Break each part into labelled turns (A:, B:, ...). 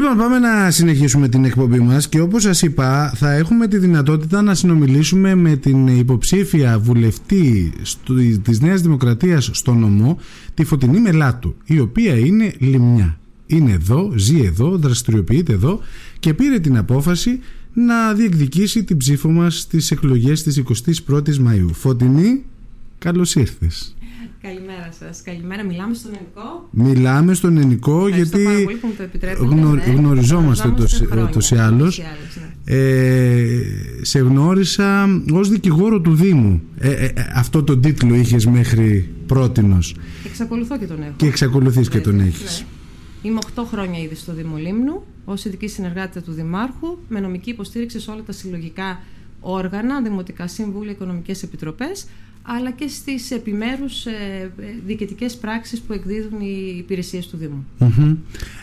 A: Λοιπόν, πάμε να συνεχίσουμε την εκπομπή μας και όπως σας είπα θα έχουμε τη δυνατότητα να συνομιλήσουμε με την υποψήφια βουλευτή της Νέας Δημοκρατίας στο νομό, τη Φωτεινή Μελάτου, η οποία είναι λιμνιά. Είναι εδώ, ζει εδώ, δραστηριοποιείται εδώ και πήρε την απόφαση να διεκδικήσει την ψήφο μας στις εκλογές της 21ης Μαΐου. Φωτεινή, καλώς ήρθες.
B: Καλημέρα σας. Καλημέρα. Μιλάμε στον Ενικό.
A: Μιλάμε στον Ενικό γιατί γνω, ναι. γνωριζόμαστε ούτως ή άλλως. Ναι. Ε, σε γνώρισα ως δικηγόρο του Δήμου. Ε, ε, αυτό το τίτλο είχες μέχρι πρότινος.
B: Εξακολουθώ και τον έχω.
A: Και εξακολουθείς και τον έχεις.
B: Ναι. Είμαι 8 χρόνια ήδη στο Δήμο Λίμνου ως ειδική συνεργάτη του Δημάρχου με νομική υποστήριξη σε όλα τα συλλογικά όργανα, δημοτικά σύμβουλια, οικονομικές επιτροπές αλλά και στις επιμέρους ε, διοικητικές πράξεις που εκδίδουν οι υπηρεσίες του Δήμου.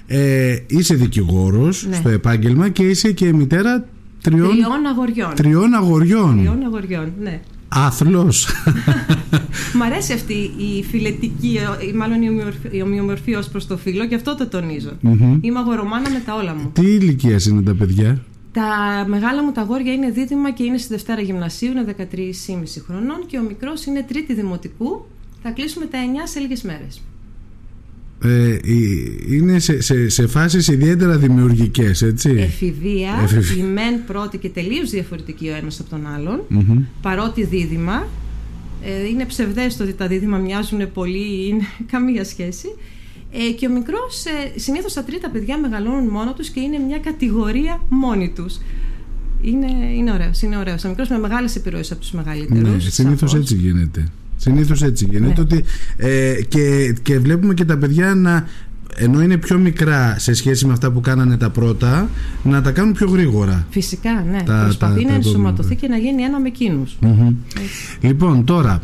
A: Ε, είσαι δικηγόρος ναι. στο επάγγελμα και είσαι και μητέρα τριών,
B: τριών αγοριών.
A: Τριών αγοριών.
B: Τριών αγοριών, ναι.
A: Άθλος.
B: Μ' αρέσει αυτή η φιλετική, μάλλον η ομοιομορφία ως προς το φίλο και αυτό το τονίζω. Είμαι αγορομάνα με τα όλα μου.
A: Τι ηλικία είναι τα παιδιά;
B: Τα μεγάλα μου τα αγόρια είναι δίδυμα και είναι στη Δευτέρα Γυμνασίου, είναι 13,5 χρονών και ο μικρός είναι τρίτη δημοτικού. Θα κλείσουμε τα 9 σε λίγες μέρες.
A: Ε, είναι σε, σε, σε φάσεις ιδιαίτερα δημιουργικές, έτσι.
B: Εφηβεία, η μεν πρώτη και τελείως διαφορετική ο ένας από τον άλλον, παρότι δίδυμα. Ε, είναι ψευδές το ότι τα δίδυμα μοιάζουν πολύ, είναι καμία σχέση. Ε, και ο μικρός, ε, συνήθως τα τρίτα παιδιά μεγαλώνουν μόνο τους και είναι μια κατηγορία μόνοι τους. Είναι, είναι ωραίος. Είναι ωραίος. Ο μικρός με μεγάλες επιρροές από τους μεγαλύτερους.
A: Ναι, συνήθως έτσι γίνεται. Συνήθως έτσι γίνεται. Ναι. Ότι, ε, και, και βλέπουμε και τα παιδιά να ενώ είναι πιο μικρά σε σχέση με αυτά που κάνανε τα πρώτα, να τα κάνουν πιο γρήγορα.
B: Φυσικά, ναι. Τα, Προσπαθεί τα, να ενσωματωθεί και να γίνει ένα με εκείνους.
A: Λοιπόν, τώρα,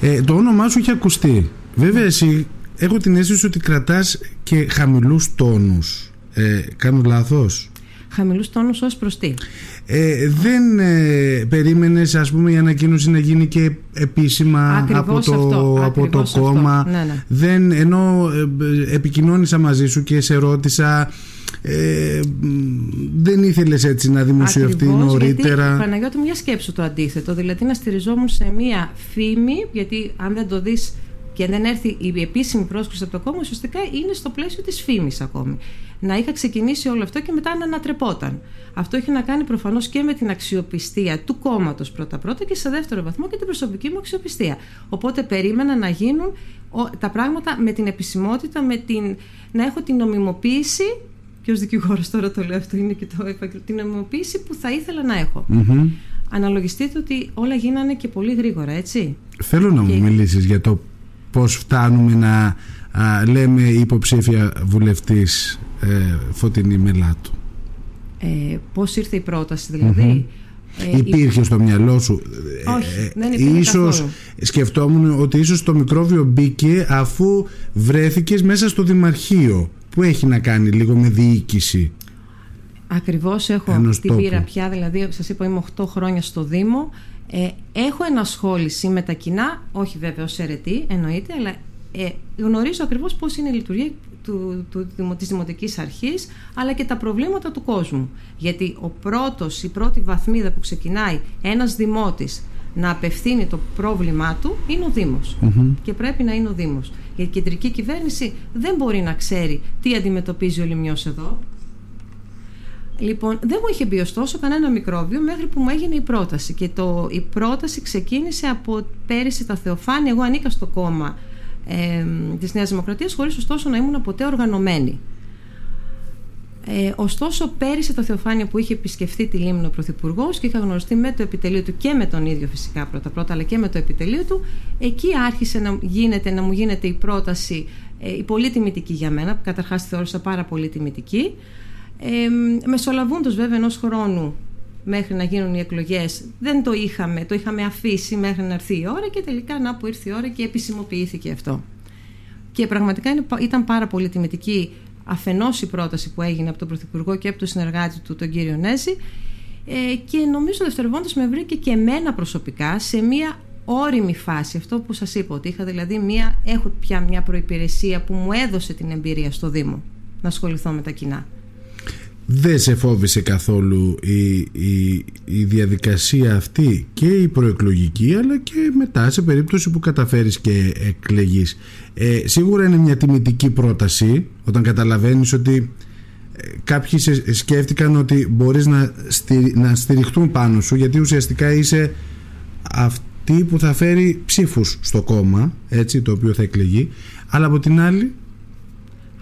A: ε, το όνομά σου έχει ακουστεί. Βέβαια, εσύ έχω την αίσθηση ότι κρατάς και χαμηλούς τόνους. Ε, κάνω λάθος;
B: Χαμηλούς τόνους ως προς τι;
A: Ε, δεν ε, περίμενες ας πούμε η ανακοίνωση να γίνει και επίσημα από το, από το κόμμα
B: ναι, ναι.
A: δεν, ενώ ε, επικοινώνησα μαζί σου και σε ρώτησα ε, δεν ήθελες έτσι να δημοσιευτεί Ακριβώς, νωρίτερα
B: γιατί, Παναγιώτη μια σκέψη το αντίθετο δηλαδή να στηριζόμουν σε μια φήμη γιατί αν δεν το δεις και δεν έρθει η επίσημη πρόσκληση από το κόμμα, ουσιαστικά είναι στο πλαίσιο της φήμης ακόμη. Να είχα ξεκινήσει όλο αυτό και μετά να ανατρεπόταν. Αυτό έχει να κάνει προφανώς και με την αξιοπιστία του κόμματος πρώτα-πρώτα και σε δεύτερο βαθμό και την προσωπική μου αξιοπιστία. Οπότε περίμενα να γίνουν τα πράγματα με την επισημότητα, με την, να έχω την νομιμοποίηση και ως δικηγόρος τώρα το λέω αυτό είναι και το επαγγελματικό, την νομιμοποίηση που θα ήθελα να έχω. Mm-hmm. Αναλογιστείτε ότι όλα γίνανε και πολύ γρήγορα, έτσι;
A: Θέλω να μου μιλήσεις για το πώς φτάνουμε να λέμε υποψήφια βουλευτής ε, Φωτεινή Μελάτου.
B: Ε, πώς ήρθε η πρόταση δηλαδή;
A: Ε, υπήρχε στο μυαλό σου.
B: Όχι, ε, δεν υπήρχε
A: ίσως σκεφτόμουν ότι ίσως το μικρόβιο μπήκε αφού βρέθηκες μέσα στο Δημαρχείο που έχει να κάνει λίγο με διοίκηση;
B: Ακριβώς έχω την πείρα πια, δηλαδή σας είπα είμαι 8 χρόνια στο Δήμο ε, έχω ενασχόληση με τα κοινά, όχι βέβαια ως αιρετή, εννοείται, αλλά ε, γνωρίζω ακριβώς πώς είναι η λειτουργία του, του, της Δημοτικής Αρχής, αλλά και τα προβλήματα του κόσμου. Γιατί ο πρώτος, η πρώτη βαθμίδα που ξεκινάει ένας δημότης να απευθύνει το πρόβλημά του είναι ο δημος Και πρέπει να είναι ο Δήμος. Γιατί η κεντρική κυβέρνηση δεν μπορεί να ξέρει τι αντιμετωπίζει ο Λιμιός εδώ. Λοιπόν, δεν μου είχε μπει ωστόσο κανένα μικρόβιο μέχρι που μου έγινε η πρόταση. Και το, η πρόταση ξεκίνησε από πέρυσι τα Θεοφάνεια. Εγώ ανήκα στο κόμμα ε, της Νέας Δημοκρατίας χωρίς ωστόσο να ήμουν ποτέ οργανωμένη. Ε, ωστόσο, πέρυσι τα Θεοφάνεια που είχε επισκεφθεί τη Λίμνο ο Πρωθυπουργός και είχα γνωριστεί με το επιτελείο του και με τον ίδιο φυσικά πρώτα-πρώτα, αλλά και με το επιτελείο του, εκεί άρχισε να, γίνεται, να μου γίνεται η πρόταση ε, η πολύ τιμητική για μένα, που καταρχάς τη θεώρησα πάρα πολύ τιμητική. Ε, μεσολαβούντος βέβαια ενός χρόνου μέχρι να γίνουν οι εκλογές δεν το είχαμε, το είχαμε αφήσει μέχρι να έρθει η ώρα και τελικά να που ήρθε η ώρα και επισημοποιήθηκε αυτό. Και πραγματικά ήταν πάρα πολύ τιμητική αφενός η πρόταση που έγινε από τον Πρωθυπουργό και από τον συνεργάτη του τον κύριο Νέζη ε, και νομίζω δευτερευόντως με βρήκε και εμένα προσωπικά σε μια όριμη φάση αυτό που σας είπα ότι είχα δηλαδή μια, έχω πια μια προϋπηρεσία που μου έδωσε την εμπειρία στο Δήμο να ασχοληθώ με τα κοινά.
A: Δεν σε φόβησε καθόλου η, η, η διαδικασία αυτή και η προεκλογική αλλά και μετά σε περίπτωση που καταφέρεις και εκλεγείς. Ε, σίγουρα είναι μια τιμητική πρόταση όταν καταλαβαίνεις ότι ε, κάποιοι σκέφτηκαν ότι μπορείς να, να στηριχτούν πάνω σου γιατί ουσιαστικά είσαι αυτή που θα φέρει ψήφους στο κόμμα έτσι, το οποίο θα εκλεγεί. Αλλά από την άλλη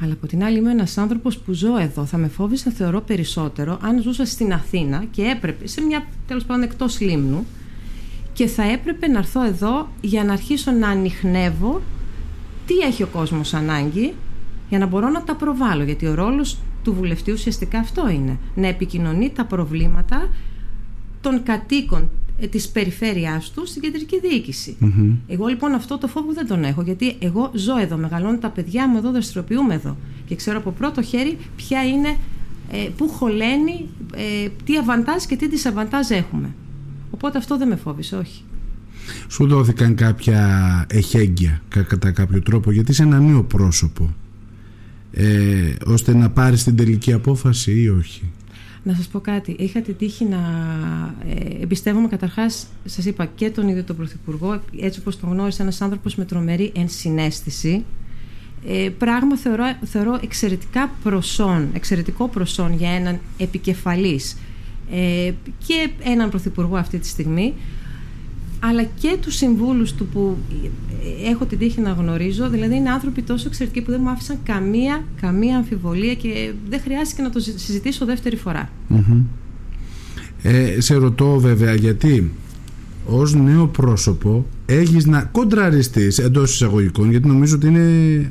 B: αλλά από την άλλη είμαι ένας άνθρωπος που ζω εδώ. Θα με φόβησε να θεωρώ περισσότερο αν ζούσα στην Αθήνα και έπρεπε, σε μια τέλος πάντων εκτός λίμνου, και θα έπρεπε να έρθω εδώ για να αρχίσω να ανοιχνεύω τι έχει ο κόσμος ανάγκη για να μπορώ να τα προβάλλω. Γιατί ο ρόλος του βουλευτή ουσιαστικά αυτό είναι. Να επικοινωνεί τα προβλήματα των κατοίκων ε, της περιφέρειάς τους στην κεντρική Εγώ λοιπόν αυτό το φόβο δεν τον έχω γιατί εγώ ζω εδώ, μεγαλώνω τα παιδιά μου εδώ, δραστηριοποιούμε εδώ και ξέρω από πρώτο χέρι ποια είναι, ε, πού χωλαίνει, ε, τι αβαντάζ και τι δισαβαντάζ έχουμε. Οπότε αυτό δεν με φόβησε, όχι.
A: Σου δόθηκαν κάποια εχέγγυα κατά κάποιο τρόπο γιατί είσαι ένα νέο πρόσωπο ε, ώστε να πάρεις την τελική απόφαση ή όχι;
B: Να σας πω κάτι. Είχα την τύχη να ε, εμπιστεύομαι καταρχάς, σας είπα, και τον ίδιο τον Πρωθυπουργό, έτσι όπως τον γνώρισε ένας άνθρωπος με τρομερή ενσυναίσθηση. Ε, πράγμα θεωρώ, θεωρώ εξαιρετικά προσόν, εξαιρετικό προσόν για έναν επικεφαλής ε, και έναν Πρωθυπουργό αυτή τη στιγμή αλλά και τους συμβούλους του που έχω την τύχη να γνωρίζω, δηλαδή είναι άνθρωποι τόσο εξαιρετικοί που δεν μου άφησαν καμία, καμία αμφιβολία και δεν χρειάστηκε να το συζητήσω δεύτερη
A: Ε, σε ρωτώ βέβαια γιατί ως νέο πρόσωπο έχεις να κοντραριστείς εντός εισαγωγικών γιατί νομίζω ότι είναι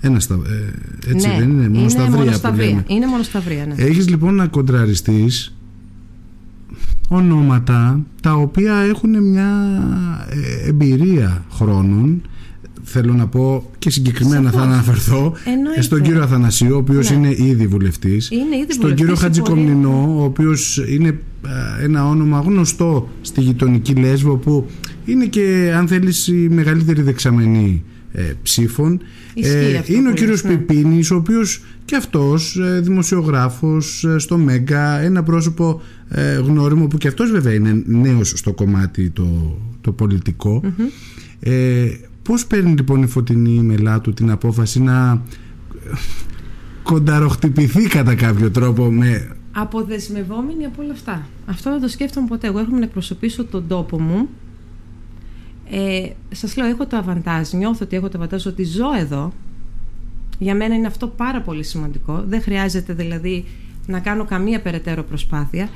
A: ένα στα, ε, έτσι
B: ναι,
A: δεν είναι,
B: μονοσταυρία, που λέμε. Είναι μονοσταυρία, ναι.
A: Έχεις λοιπόν να κοντραριστείς ονόματα τα οποία έχουν μια ε, εμπειρία χρόνων. Θέλω να πω και συγκεκριμένα θα αναφερθώ στον κύριο Αθανασίου ο οποίος ναι. είναι ήδη βουλευτής. Στον κύριο Χατζικομνηνό ο οποίος είναι ε, ένα όνομα γνωστό στη γειτονική Λέσβο που είναι και αν θέλεις η μεγαλύτερη δεξαμενή ε, ψήφων
B: ε,
A: είναι ο κύριος ναι. Πιπίνης ο οποίος και αυτός ε, δημοσιογράφος ε, στο Μέγκα ένα πρόσωπο ε, γνώριμο που και αυτός βέβαια είναι νέος στο κομμάτι το, το πολιτικο ε, πώς παίρνει λοιπόν η Φωτεινή Μελάτου την απόφαση να κονταροχτυπηθεί κατά κάποιο τρόπο με...
B: Αποδεσμευόμενη από όλα αυτά. Αυτό δεν το σκέφτομαι ποτέ. Εγώ έρχομαι να εκπροσωπήσω τον τόπο μου ε, σας λέω, έχω το αβαντάζ, νιώθω ότι έχω το αβαντάζ ότι ζω εδώ. Για μένα είναι αυτό πάρα πολύ σημαντικό. Δεν χρειάζεται δηλαδή να κάνω καμία περαιτέρω προσπάθεια.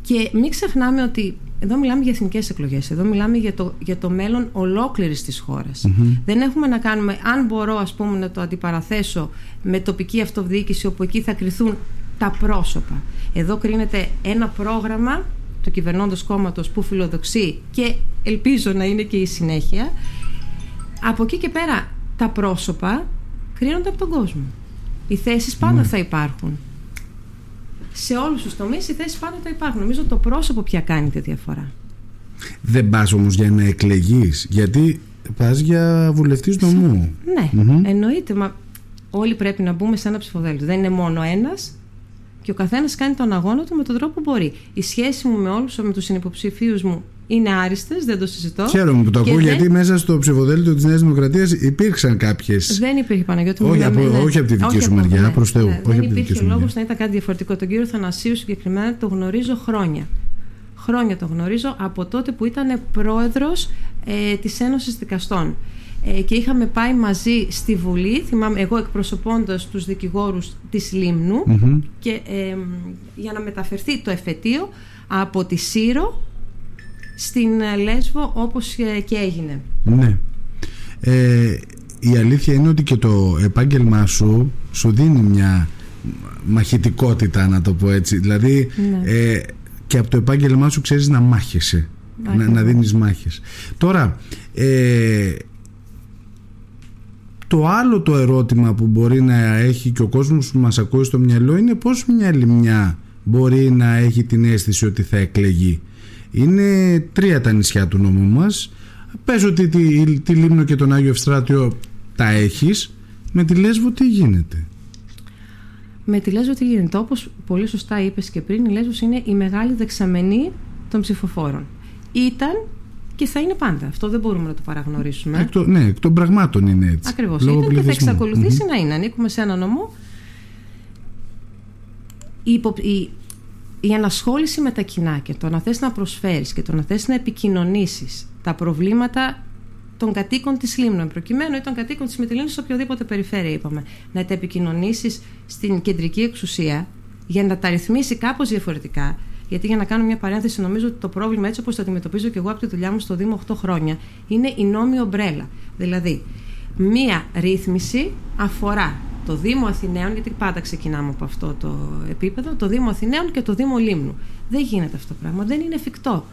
B: Και μην ξεχνάμε ότι εδώ μιλάμε για εθνικές εκλογές. Εδώ μιλάμε για το, για το μέλλον ολόκληρης της χώρας. Δεν έχουμε να κάνουμε, αν μπορώ ας πούμε, να το αντιπαραθέσω με τοπική αυτοδιοίκηση, όπου εκεί θα κρυθούν τα πρόσωπα. Εδώ κρίνεται ένα πρόγραμμα του κυβερνώντος κόμματος που φιλοδοξεί και ελπίζω να είναι και η συνέχεια από εκεί και πέρα τα πρόσωπα κρίνονται από τον κόσμο. Οι θέσεις πάντα ναι. θα υπάρχουν. Σε όλους τους τομείς οι θέσεις πάντα θα υπάρχουν. Νομίζω το πρόσωπο πια κάνει τη διαφορά.
A: Δεν πας όμως για να εκλεγείς γιατί πας για βουλευτής νομού.
B: Ναι εννοείται μα όλοι πρέπει να μπούμε σε ένα ψηφοδέλτιο. Δεν είναι μόνο ένας και ο καθένας κάνει τον αγώνα του με τον τρόπο που μπορεί. Η σχέση μου με όλους, με τους συνυποψηφίους μου, είναι άριστες, δεν το συζητώ.
A: Χαίρομαι που το ακούω, γιατί μέσα στο ψηφοδέλτιο της Νέας Δημοκρατίας υπήρξαν κάποιε.
B: Δεν υπήρχε Παναγιώτη
A: όχι, από, ναι. όχι από τη δική σου μεριά, ναι, προς Θεού. Ναι,
B: δεν υπήρχε λόγος να ήταν κάτι διαφορετικό. Τον κύριο Θανασίου συγκεκριμένα το γνωρίζω χρόνια. Χρόνια το γνωρίζω από τότε που ήταν πρόεδρος ε, της Ένωσης Δικαστών. Ε, και είχαμε πάει μαζί στη Βουλή, θυμάμαι εγώ εκπροσωπώντας τους δικηγόρους της λιμνου και για να μεταφερθεί το εφετείο από τη Σύρο στην ε, Λέσβο όπως ε, και έγινε.
A: Ναι. Ε, η αλήθεια είναι ότι και το επάγγελμά σου σου δίνει μια μαχητικότητα να το πω έτσι. Δηλαδή ναι. ε, και από το επάγγελμά σου ξέρεις να μάχεσαι. Να, να δίνεις μάχες. Τώρα, ε, το άλλο το ερώτημα που μπορεί να έχει και ο κόσμος που μας ακούει στο μυαλό είναι πώς μια λιμιά μπορεί να έχει την αίσθηση ότι θα εκλεγεί. Είναι τρία τα νησιά του νόμου μας. Πες ότι τη, τη Λίμνο και τον Άγιο Ευστράτιο τα έχεις. Με τη Λέσβο τι γίνεται;
B: Με τη Λέσβο τι γίνεται; Όπως πολύ σωστά είπες και πριν, η Λέσβος είναι η μεγάλη δεξαμενή των ψηφοφόρων. Ήταν και θα είναι πάντα. Αυτό δεν μπορούμε να το παραγνωρίσουμε.
A: Εκ το, ναι, εκ των πραγμάτων είναι έτσι.
B: Ακριβώς. Ήταν και θα εξακολουθησει να είναι. Ανήκουμε σε ένα νομό. Η, υπο, η, η ανασχόληση με τα κοινά και το να θες να προσφέρεις και το να θες να επικοινωνήσεις τα προβλήματα των κατοίκων της Λίμνου, προκειμένου ή των κατοίκων της Μητυλίνη σε οποιοδήποτε περιφέρεια, είπαμε. Να τα επικοινωνήσεις στην κεντρική εξουσία για να τα ρυθμίσει κάπως διαφορετικά. Γιατί για να κάνω μια παρένθεση, νομίζω ότι το πρόβλημα, έτσι όπως το αντιμετωπίζω και εγώ από τη δουλειά μου στο Δήμο 8 χρόνια, είναι η νόμη ομπρέλα. Δηλαδή, μία ρύθμιση αφορά το Δήμο Αθηναίων, γιατί πάντα ξεκινάμε από αυτό το επίπεδο, το Δήμο Αθηναίων και το Δήμο Λίμνου. Δεν γίνεται αυτό το πράγμα, δεν είναι εφικτό.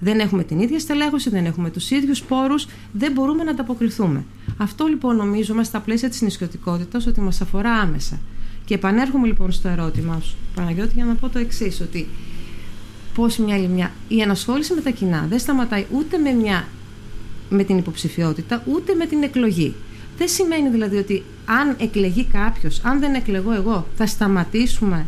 B: Δεν έχουμε την ίδια στελέχωση, δεν έχουμε τους ίδιους πόρους, δεν μπορούμε να ανταποκριθούμε. Αυτό λοιπόν νομίζουμε στα πλαίσια της νησιωτικότητας ότι μας αφορά άμεσα. Και επανέρχομαι λοιπόν στο ερώτημά σου, Παναγιώτη, για να πω το εξής, ότι πώ μια μια. Η ανασχόληση με τα κοινά δεν σταματάει ούτε με, μια, με την υποψηφιότητα, ούτε με την εκλογή. Δεν σημαίνει δηλαδή ότι αν εκλεγεί κάποιος, αν δεν εκλεγώ εγώ, θα σταματήσουμε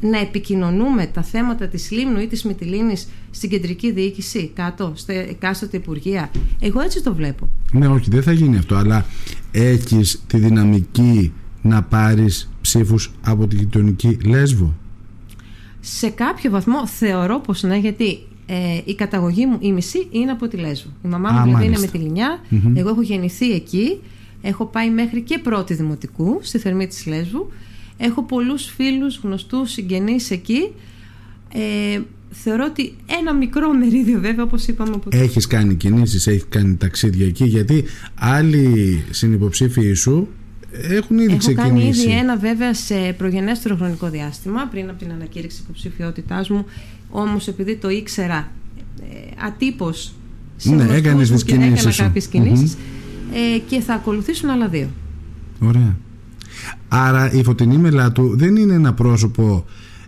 B: να επικοινωνούμε τα θέματα της Λίμνου ή της Μυτιλίνης στην κεντρική διοίκηση κάτω, στα εκάστοτε υπουργεία. Εγώ έτσι το βλέπω.
A: Ναι, όχι, δεν θα γίνει αυτό, αλλά έχεις τη δυναμική να πάρεις ψήφους από την γειτονική Λέσβο.
B: Σε κάποιο βαθμό θεωρώ πως ναι, γιατί ε, η καταγωγή μου, η μισή, είναι από τη Λέσβο. Η μαμά μου δηλαδή είναι με τη λινια εγώ έχω γεννηθεί εκεί, έχω πάει μέχρι και πρώτη δημοτικού, στη θερμή της Λέσβου. Έχω πολλούς φίλους, γνωστούς, συγγενείς εκεί. Ε, θεωρώ ότι ένα μικρό μερίδιο βέβαια όπως είπαμε από
A: Έχεις κάνει κινήσεις, έχεις κάνει ταξίδια εκεί γιατί άλλοι συνυποψήφοι σου έχουν ήδη
B: Έχω
A: ξεκινήσει.
B: κάνει ήδη ένα βέβαια σε προγενέστερο χρονικό διάστημα πριν από την ανακήρυξη υποψηφιότητάς μου όμως επειδή το ήξερα ε, ατύπως
A: ναι, έκανες τις κινήσεις έκανα
B: κάποιες κινήσεις, ε, και θα ακολουθήσουν άλλα δύο.
A: Ωραία. Άρα η Φωτεινή Μελάτου δεν είναι ένα πρόσωπο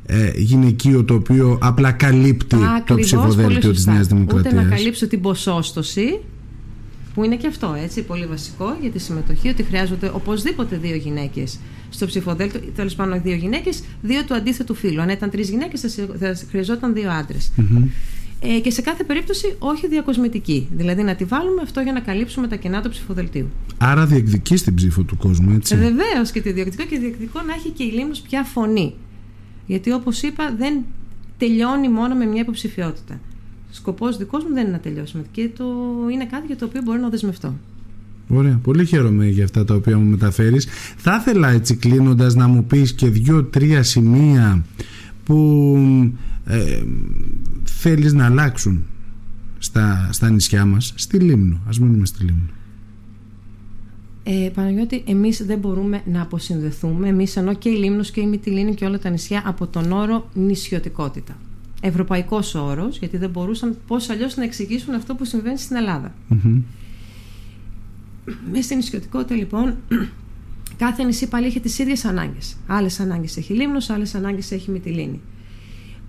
A: ε, γυναικείο το οποίο απλά καλύπτει το ψηφοδέλτιο της Νέας Δημοκρατίας.
B: Ούτε να καλύψω την ποσόστοση που είναι και αυτό έτσι πολύ βασικό για τη συμμετοχή ότι χρειάζονται οπωσδήποτε δύο γυναίκες στο ψηφοδέλτιο, τέλος πάντων δύο γυναίκες, δύο του αντίθετου φύλου. Αν ήταν τρεις γυναίκες, θα χρειαζόταν δύο ε, και σε κάθε περίπτωση όχι διακοσμητική. Δηλαδή να τη βάλουμε αυτό για να καλύψουμε τα κενά του ψηφοδελτίου.
A: Άρα διεκδικείς την ψήφο του κόσμου, έτσι.
B: Ε, Βεβαίως και τη διεκδικώ και διεκδικώ να έχει και η Λίμνος πια φωνή. Γιατί όπως είπα, δεν τελειώνει μόνο με μια υποψηφιότητα. Σκοπός δικός μου δεν είναι να τελειώσουμε. Και το είναι κάτι για το οποίο μπορεί να δεσμευτώ.
A: Ωραία. Πολύ χαίρομαι για αυτά τα οποία μου μεταφέρεις. Θα ήθελα έτσι κλείνοντας να μου πεις και δύο-τρία σημεία που ε, θέλεις να αλλάξουν στα, στα νησιά μας, στη Λίμνο. Ας μείνουμε στη Λίμνο.
B: Ε, Παναγιώτη, εμείς δεν μπορούμε να αποσυνδεθούμε, εμείς ενώ και η Λίμνος και η Μυτιλίνη και όλα τα νησιά από τον όρο νησιωτικότητα. Ευρωπαϊκός όρος, γιατί δεν μπορούσαν πώς αλλιώς να εξηγήσουν αυτό που συμβαίνει στην Ελλάδα. Mm-hmm. Μέσα στην νησιωτικότητα λοιπόν κάθε νησί πάλι έχει τις ίδιες ανάγκες. Άλλες ανάγκες έχει Λίμνος, άλλες ανάγκες έχει Μυτιλίνη.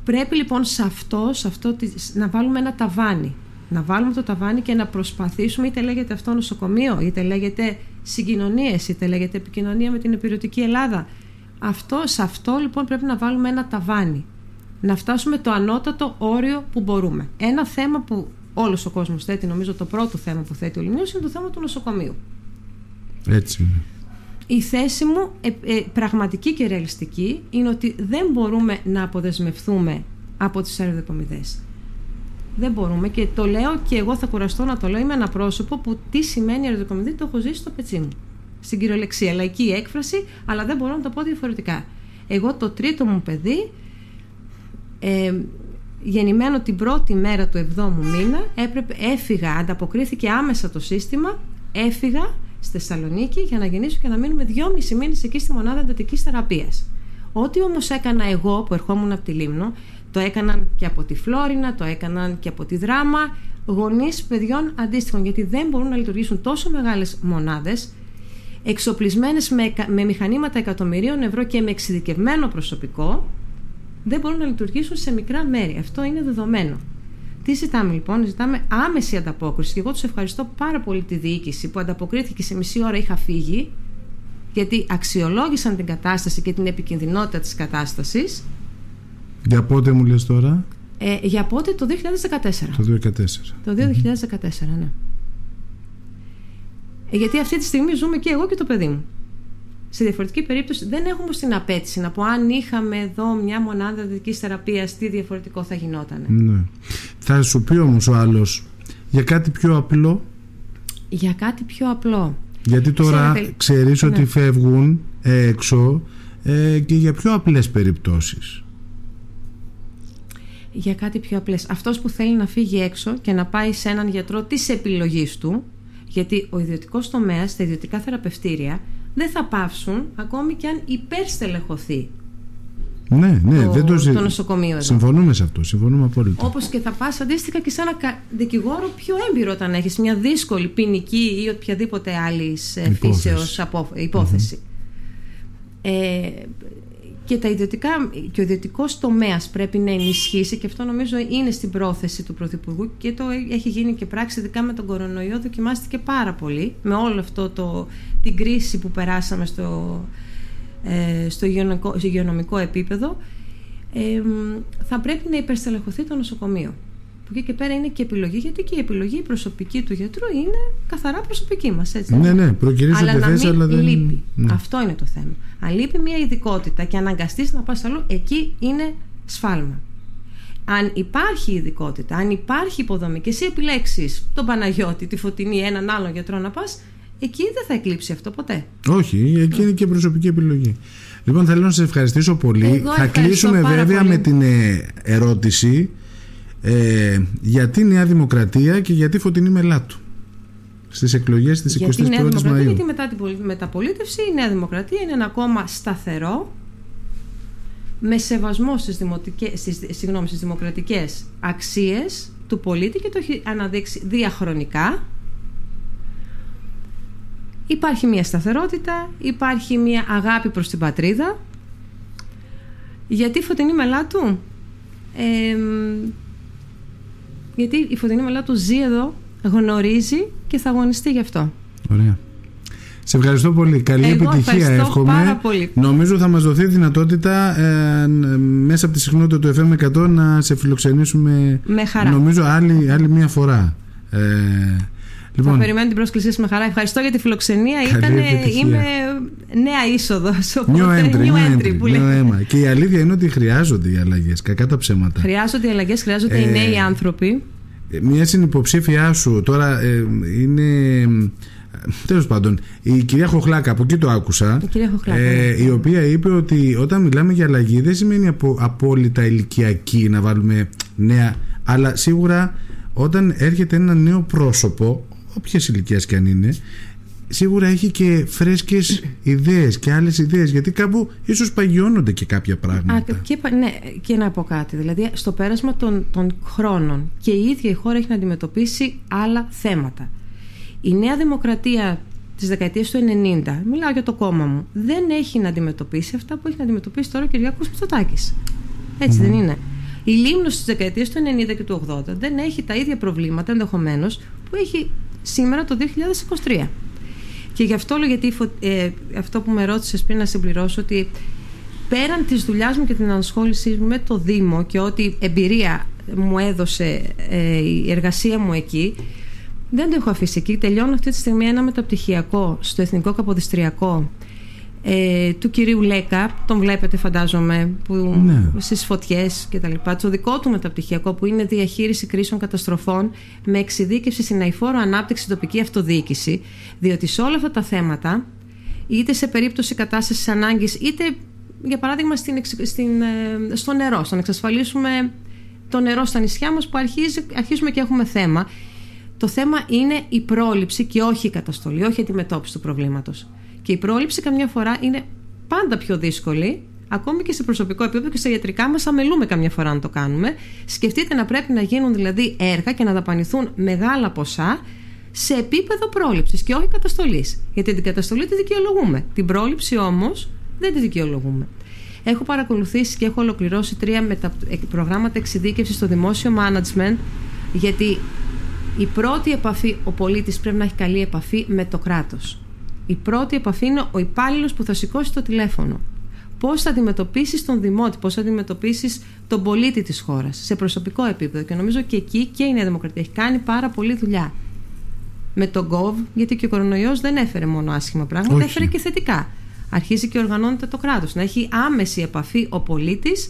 B: Πρέπει λοιπόν σε αυτό, σε αυτό να βάλουμε ένα ταβάνι. Να βάλουμε το ταβάνι και να προσπαθήσουμε, είτε λέγεται αυτό νοσοκομείο, είτε λέγεται συγκοινωνίες, είτε λέγεται επικοινωνία με την υπηρετική Ελλάδα. Αυτό, σε αυτό λοιπόν πρέπει να βάλουμε ένα ταβάνι. Να φτάσουμε το ανώτατο όριο που μπορούμε. Ένα θέμα που όλος ο κόσμος θέτει, νομίζω το πρώτο θέμα που θέτει ο Λιμιός είναι το θέμα του νοσοκομείου.
A: Έτσι είναι
B: η θέση μου ε, ε, πραγματική και ρεαλιστική είναι ότι δεν μπορούμε να αποδεσμευθούμε από τις αεροδεπομιδές. Δεν μπορούμε και το λέω και εγώ θα κουραστώ να το λέω. Είμαι ένα πρόσωπο που τι σημαίνει αεροδεπομιδή το έχω ζήσει στο πετσί μου. Στην κυριολεξία, λαϊκή έκφραση, αλλά δεν μπορώ να το πω διαφορετικά. Εγώ το τρίτο μου παιδί, ε, γεννημένο την πρώτη μέρα του 7ου μήνα, έπρεπε, έφυγα, ανταποκρίθηκε άμεσα το σύστημα, έφυγα στη Θεσσαλονίκη για να γεννήσω και να μείνουμε δυόμιση μήνες εκεί στη μονάδα εντατικής θεραπείας. Ό,τι όμως έκανα εγώ που ερχόμουν από τη Λίμνο, το έκαναν και από τη Φλόρινα, το έκαναν και από τη Δράμα, γονείς παιδιών αντίστοιχων, γιατί δεν μπορούν να λειτουργήσουν τόσο μεγάλες μονάδες, εξοπλισμένες με, με μηχανήματα εκατομμυρίων ευρώ και με εξειδικευμένο προσωπικό, δεν μπορούν να λειτουργήσουν σε μικρά μέρη. Αυτό είναι δεδομένο. Τι ζητάμε λοιπόν, ζητάμε άμεση ανταπόκριση. Και εγώ τους ευχαριστώ πάρα πολύ τη διοίκηση που ανταποκρίθηκε σε μισή ώρα είχα φύγει γιατί αξιολόγησαν την κατάσταση και την επικινδυνότητα της κατάστασης.
A: Για πότε μου λες τώρα;
B: Ε, για πότε; Το 2014.
A: Το 2014.
B: Το 2014, ναι. Ε, γιατί αυτή τη στιγμή ζούμε και εγώ και το παιδί μου. Σε διαφορετική περίπτωση δεν έχουμε στην απέτηση να πω αν είχαμε εδώ μια μονάδα δυτικής θεραπείας, τι διαφορετικό θα γινόταν.
A: Ναι. Θα σου πει όμως ο άλλος για κάτι πιο απλό.
B: Για κάτι πιο απλό.
A: Γιατί τώρα Ξέρετε... ξέρεις ότι ναι. φεύγουν έξω ε, και για πιο απλές περιπτώσεις.
B: Για κάτι πιο απλές. Αυτός που θέλει να φύγει έξω και να πάει σε έναν γιατρό της επιλογής του, γιατί ο ιδιωτικός τομέας, τα ιδιωτικά θεραπευτήρια, δεν θα πάυσουν ακόμη και αν υπερστελεχωθεί
A: ναι, ναι, το, δεν το,
B: το νοσοκομείο εδώ.
A: Συμφωνούμε σε αυτό. Συμφωνούμε απόλυτα.
B: Όπως και θα πας αντίστοιχα και σε ένα δικηγόρο πιο έμπειρο όταν έχεις μια δύσκολη ποινική ή οποιαδήποτε άλλη ε, φύσεως υπόθεση. Ε, και, τα ιδιωτικά, και ο ιδιωτικός τομέας πρέπει να ενισχύσει και αυτό νομίζω είναι στην πρόθεση του Πρωθυπουργού και το έχει γίνει και πράξη, ειδικά με τον κορονοϊό, δοκιμάστηκε πάρα πολύ με όλο αυτό το, την κρίση που περάσαμε στο, ε, στο υγειονομικό επίπεδο ε, θα πρέπει να υπερστελεχωθεί το νοσοκομείο. Που εκεί και πέρα είναι και επιλογή, γιατί και η επιλογή προσωπική του γιατρού είναι καθαρά προσωπική μας.
A: Ναι, ναι, προκυρήσατε
B: αλλά
A: θέση, αλλά δεν.
B: Λείπει. Ναι. Αυτό είναι το θέμα. Αν λείπει μια ειδικότητα και αναγκαστείς να πας αλλού, εκεί είναι σφάλμα. Αν υπάρχει ειδικότητα, αν υπάρχει υποδομή και εσύ επιλέξεις τον Παναγιώτη, τη Φωτεινή, έναν άλλον γιατρό να πας, εκεί δεν θα εκλείψει αυτό ποτέ.
A: Όχι, εκεί είναι και προσωπική επιλογή. Λοιπόν, θέλω να σε ευχαριστήσω πολύ. θα κλείσουμε βέβαια με την ε, ερώτηση ε, γιατί Νέα Δημοκρατία και γιατί Φωτεινή Μελάτου; Στις εκλογές της 21ης Μαΐου.
B: Γιατί μετά την μεταπολίτευση η Νέα Δημοκρατία είναι ένα κόμμα σταθερό με σεβασμό στις, δημοτικές, στις, συγγνώμη, στις δημοκρατικές αξίες του πολίτη και το έχει αναδείξει διαχρονικά Υπάρχει μια σταθερότητα, υπάρχει μια αγάπη προς την πατρίδα. Γιατί η Φωτεινή Μελάτου... Ε, γιατί η Φωτεινή Μελάτου ζει εδώ, γνωρίζει και θα αγωνιστεί γι' αυτό.
A: Ωραία. Σε ευχαριστώ πολύ. Καλή Εγώ επιτυχία εύχομαι.
B: Πάρα πολύ.
A: Νομίζω θα μας δοθεί δυνατότητα ε, μέσα από τη συχνότητα του FM 100 να σε φιλοξενήσουμε
B: με χαρά.
A: νομίζω άλλη, άλλη μία φορά. Ε,
B: Λοιπόν, θα περιμένω την πρόσκλησή σας με χαρά. Ευχαριστώ για τη φιλοξενία. Ήτανε, είμαι νέα είσοδος.
A: New entry, new entry, που λέει. Και η αλήθεια είναι ότι χρειάζονται οι αλλαγές. Κακά τα ψέματα.
B: Χρειάζονται οι αλλαγές, χρειάζονται ε, οι νέοι άνθρωποι.
A: Ε, μια συνυποψήφιά σου τώρα ε, είναι. Τέλος πάντων, η κυρία Χοχλάκα, από εκεί το άκουσα.
B: Η κυρία Χοχλάκα. Ε,
A: ναι. Η οποία είπε ότι όταν μιλάμε για αλλαγή δεν σημαίνει απο, απόλυτα ηλικιακή να βάλουμε νέα. Αλλά σίγουρα όταν έρχεται ένα νέο πρόσωπο, όποιε ηλικία και αν είναι, σίγουρα έχει και φρέσκες ιδέες και άλλες ιδέες. Γιατί κάπου ίσως παγιώνονται και κάποια πράγματα.
B: Α, και, ναι, και να πω κάτι. Δηλαδή, στο πέρασμα των, των χρόνων και η ίδια η χώρα έχει να αντιμετωπίσει άλλα θέματα. Η Νέα Δημοκρατία της δεκαετίας του 90, μιλάω για το κόμμα μου, δεν έχει να αντιμετωπίσει αυτά που έχει να αντιμετωπίσει τώρα ο Κυριάκος Μητσοτάκη. Έτσι δεν είναι. Η Λίμνος της δεκαετίας του 90 και του 80 δεν έχει τα ίδια προβλήματα ενδεχομένως που έχει σήμερα το 2023. Και γι' αυτό λέω, γιατί ε, αυτό που με ρώτησες πριν να συμπληρώσω, ότι πέραν της δουλειάς μου και την ανασχόλησή μου με το Δήμο και ό,τι εμπειρία μου έδωσε ε, η εργασία μου εκεί, δεν το έχω αφήσει εκεί. Τελειώνω αυτή τη στιγμή ένα μεταπτυχιακό στο Εθνικό Καποδιστριακό ε, του κυρίου Λέκα, τον βλέπετε φαντάζομαι που, ναι. στις φωτιές και τα λοιπά, το δικό του μεταπτυχιακό που είναι διαχείριση κρίσεων καταστροφών με εξειδίκευση στην αηφόρο ανάπτυξη τοπική αυτοδιοίκηση, διότι σε όλα αυτά τα θέματα, είτε σε περίπτωση κατάστασης ανάγκης, είτε για παράδειγμα στην, στην, ε, στο νερό, στο να εξασφαλίσουμε το νερό στα νησιά μας που αρχίζει, αρχίζουμε και έχουμε θέμα. Το θέμα είναι η πρόληψη και όχι η καταστολή, όχι η αντιμετώπιση του προβλήματος. Και η πρόληψη καμιά φορά είναι πάντα πιο δύσκολη, ακόμη και σε προσωπικό επίπεδο και σε ιατρικά μας, αμελούμε καμιά φορά να το κάνουμε. Σκεφτείτε να πρέπει να γίνουν δηλαδή έργα και να δαπανηθούν μεγάλα ποσά σε επίπεδο πρόληψης και όχι καταστολής. Γιατί την καταστολή τη δικαιολογούμε. Την πρόληψη όμως δεν τη δικαιολογούμε. Έχω παρακολουθήσει και έχω ολοκληρώσει τρία μετα... Ε, προγράμματα εξειδίκευσης στο δημόσιο management, γιατί η πρώτη επαφή, ο πολίτης πρέπει να έχει καλή επαφή με το κράτος Η πρώτη επαφή είναι ο υπάλληλος που θα σηκώσει το τηλέφωνο. Πώς θα αντιμετωπίσεις τον δημότη, πώς θα αντιμετωπίσεις τον πολίτη της χώρας σε προσωπικό επίπεδο. Και νομίζω και εκεί και η Νέα Δημοκρατία έχει κάνει πάρα πολλή δουλειά. Με τον ΚΟΒ, γιατί και ο κορονοϊός δεν έφερε μόνο άσχημα πράγματα, Όχι. έφερε και θετικά. Αρχίζει και οργανώνεται το κράτος. Να έχει άμεση επαφή ο πολίτης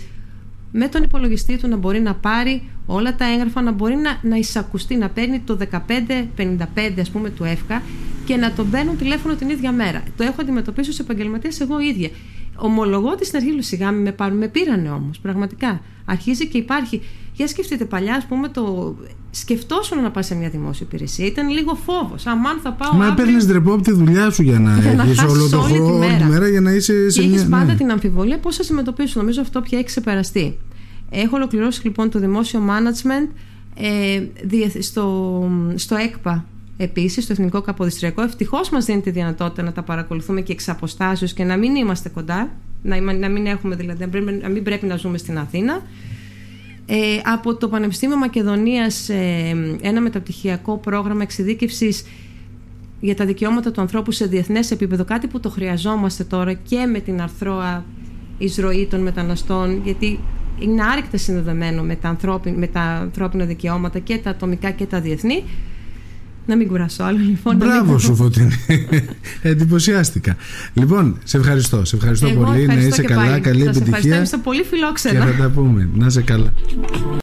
B: με τον υπολογιστή του να μπορεί να πάρει όλα τα έγγραφα, να μπορεί να, να εισακουστεί, να παίρνει το 1555 ας πούμε του ΕΦΚΑ και να τον παίρνουν τηλέφωνο την ίδια μέρα. Το έχω αντιμετωπίσει ως επαγγελματίας εγώ ίδια. Ομολογώ ότι στην αρχή σιγά με πάρουν, με πήρανε όμως. Πραγματικά. Αρχίζει και υπάρχει. Για σκεφτείτε παλιά, ας πούμε, το. Σκεφτόσουν να πας σε μια δημόσια υπηρεσία. Ήταν λίγο φόβος. Αμάν θα πάω.
A: Μα παίρνει ντρεπό από τη δουλειά σου για να, έχεις όλο το χρόνο, όλη τη μέρα για να είσαι σε
B: και
A: μια.
B: Έχει πάντα ναι. την αμφιβολία πώς θα συμμετοποιήσουν. Νομίζω αυτό πια έχει ξεπεραστεί. Έχω ολοκληρώσει λοιπόν το δημόσιο management ε, στο, στο ΕΚΠΑ Επίσης, το Εθνικό Καποδιστριακό ευτυχώς μας δίνει τη δυνατότητα να τα παρακολουθούμε και εξ αποστάσεως και να μην είμαστε κοντά, να, να μην έχουμε δηλαδή, να μην πρέπει να ζούμε στην Αθήνα. Ε, από το Πανεπιστήμιο Μακεδονίας ε, ένα μεταπτυχιακό πρόγραμμα εξειδίκευσης για τα δικαιώματα του ανθρώπου σε διεθνές επίπεδο, κάτι που το χρειαζόμαστε τώρα και με την αρθρώα εισρωή των μεταναστών, γιατί είναι άρρηκτα συνδεδεμένο με τα, με τα ανθρώπινα δικαιώματα και τα ατομικά και τα διεθνή. Να μην κουράσω άλλο λοιπόν.
A: Μπράβο σου Φωτεινή. Εντυπωσιάστηκα. Λοιπόν, σε ευχαριστώ. Σε ευχαριστώ πολύ.
B: Ευχαριστώ
A: να είσαι καλά.
B: Πάλι.
A: Καλή
B: Σας
A: επιτυχία.
B: Ευχαριστώ πολύ φιλόξενα.
A: Και θα τα πούμε. Να είσαι καλά.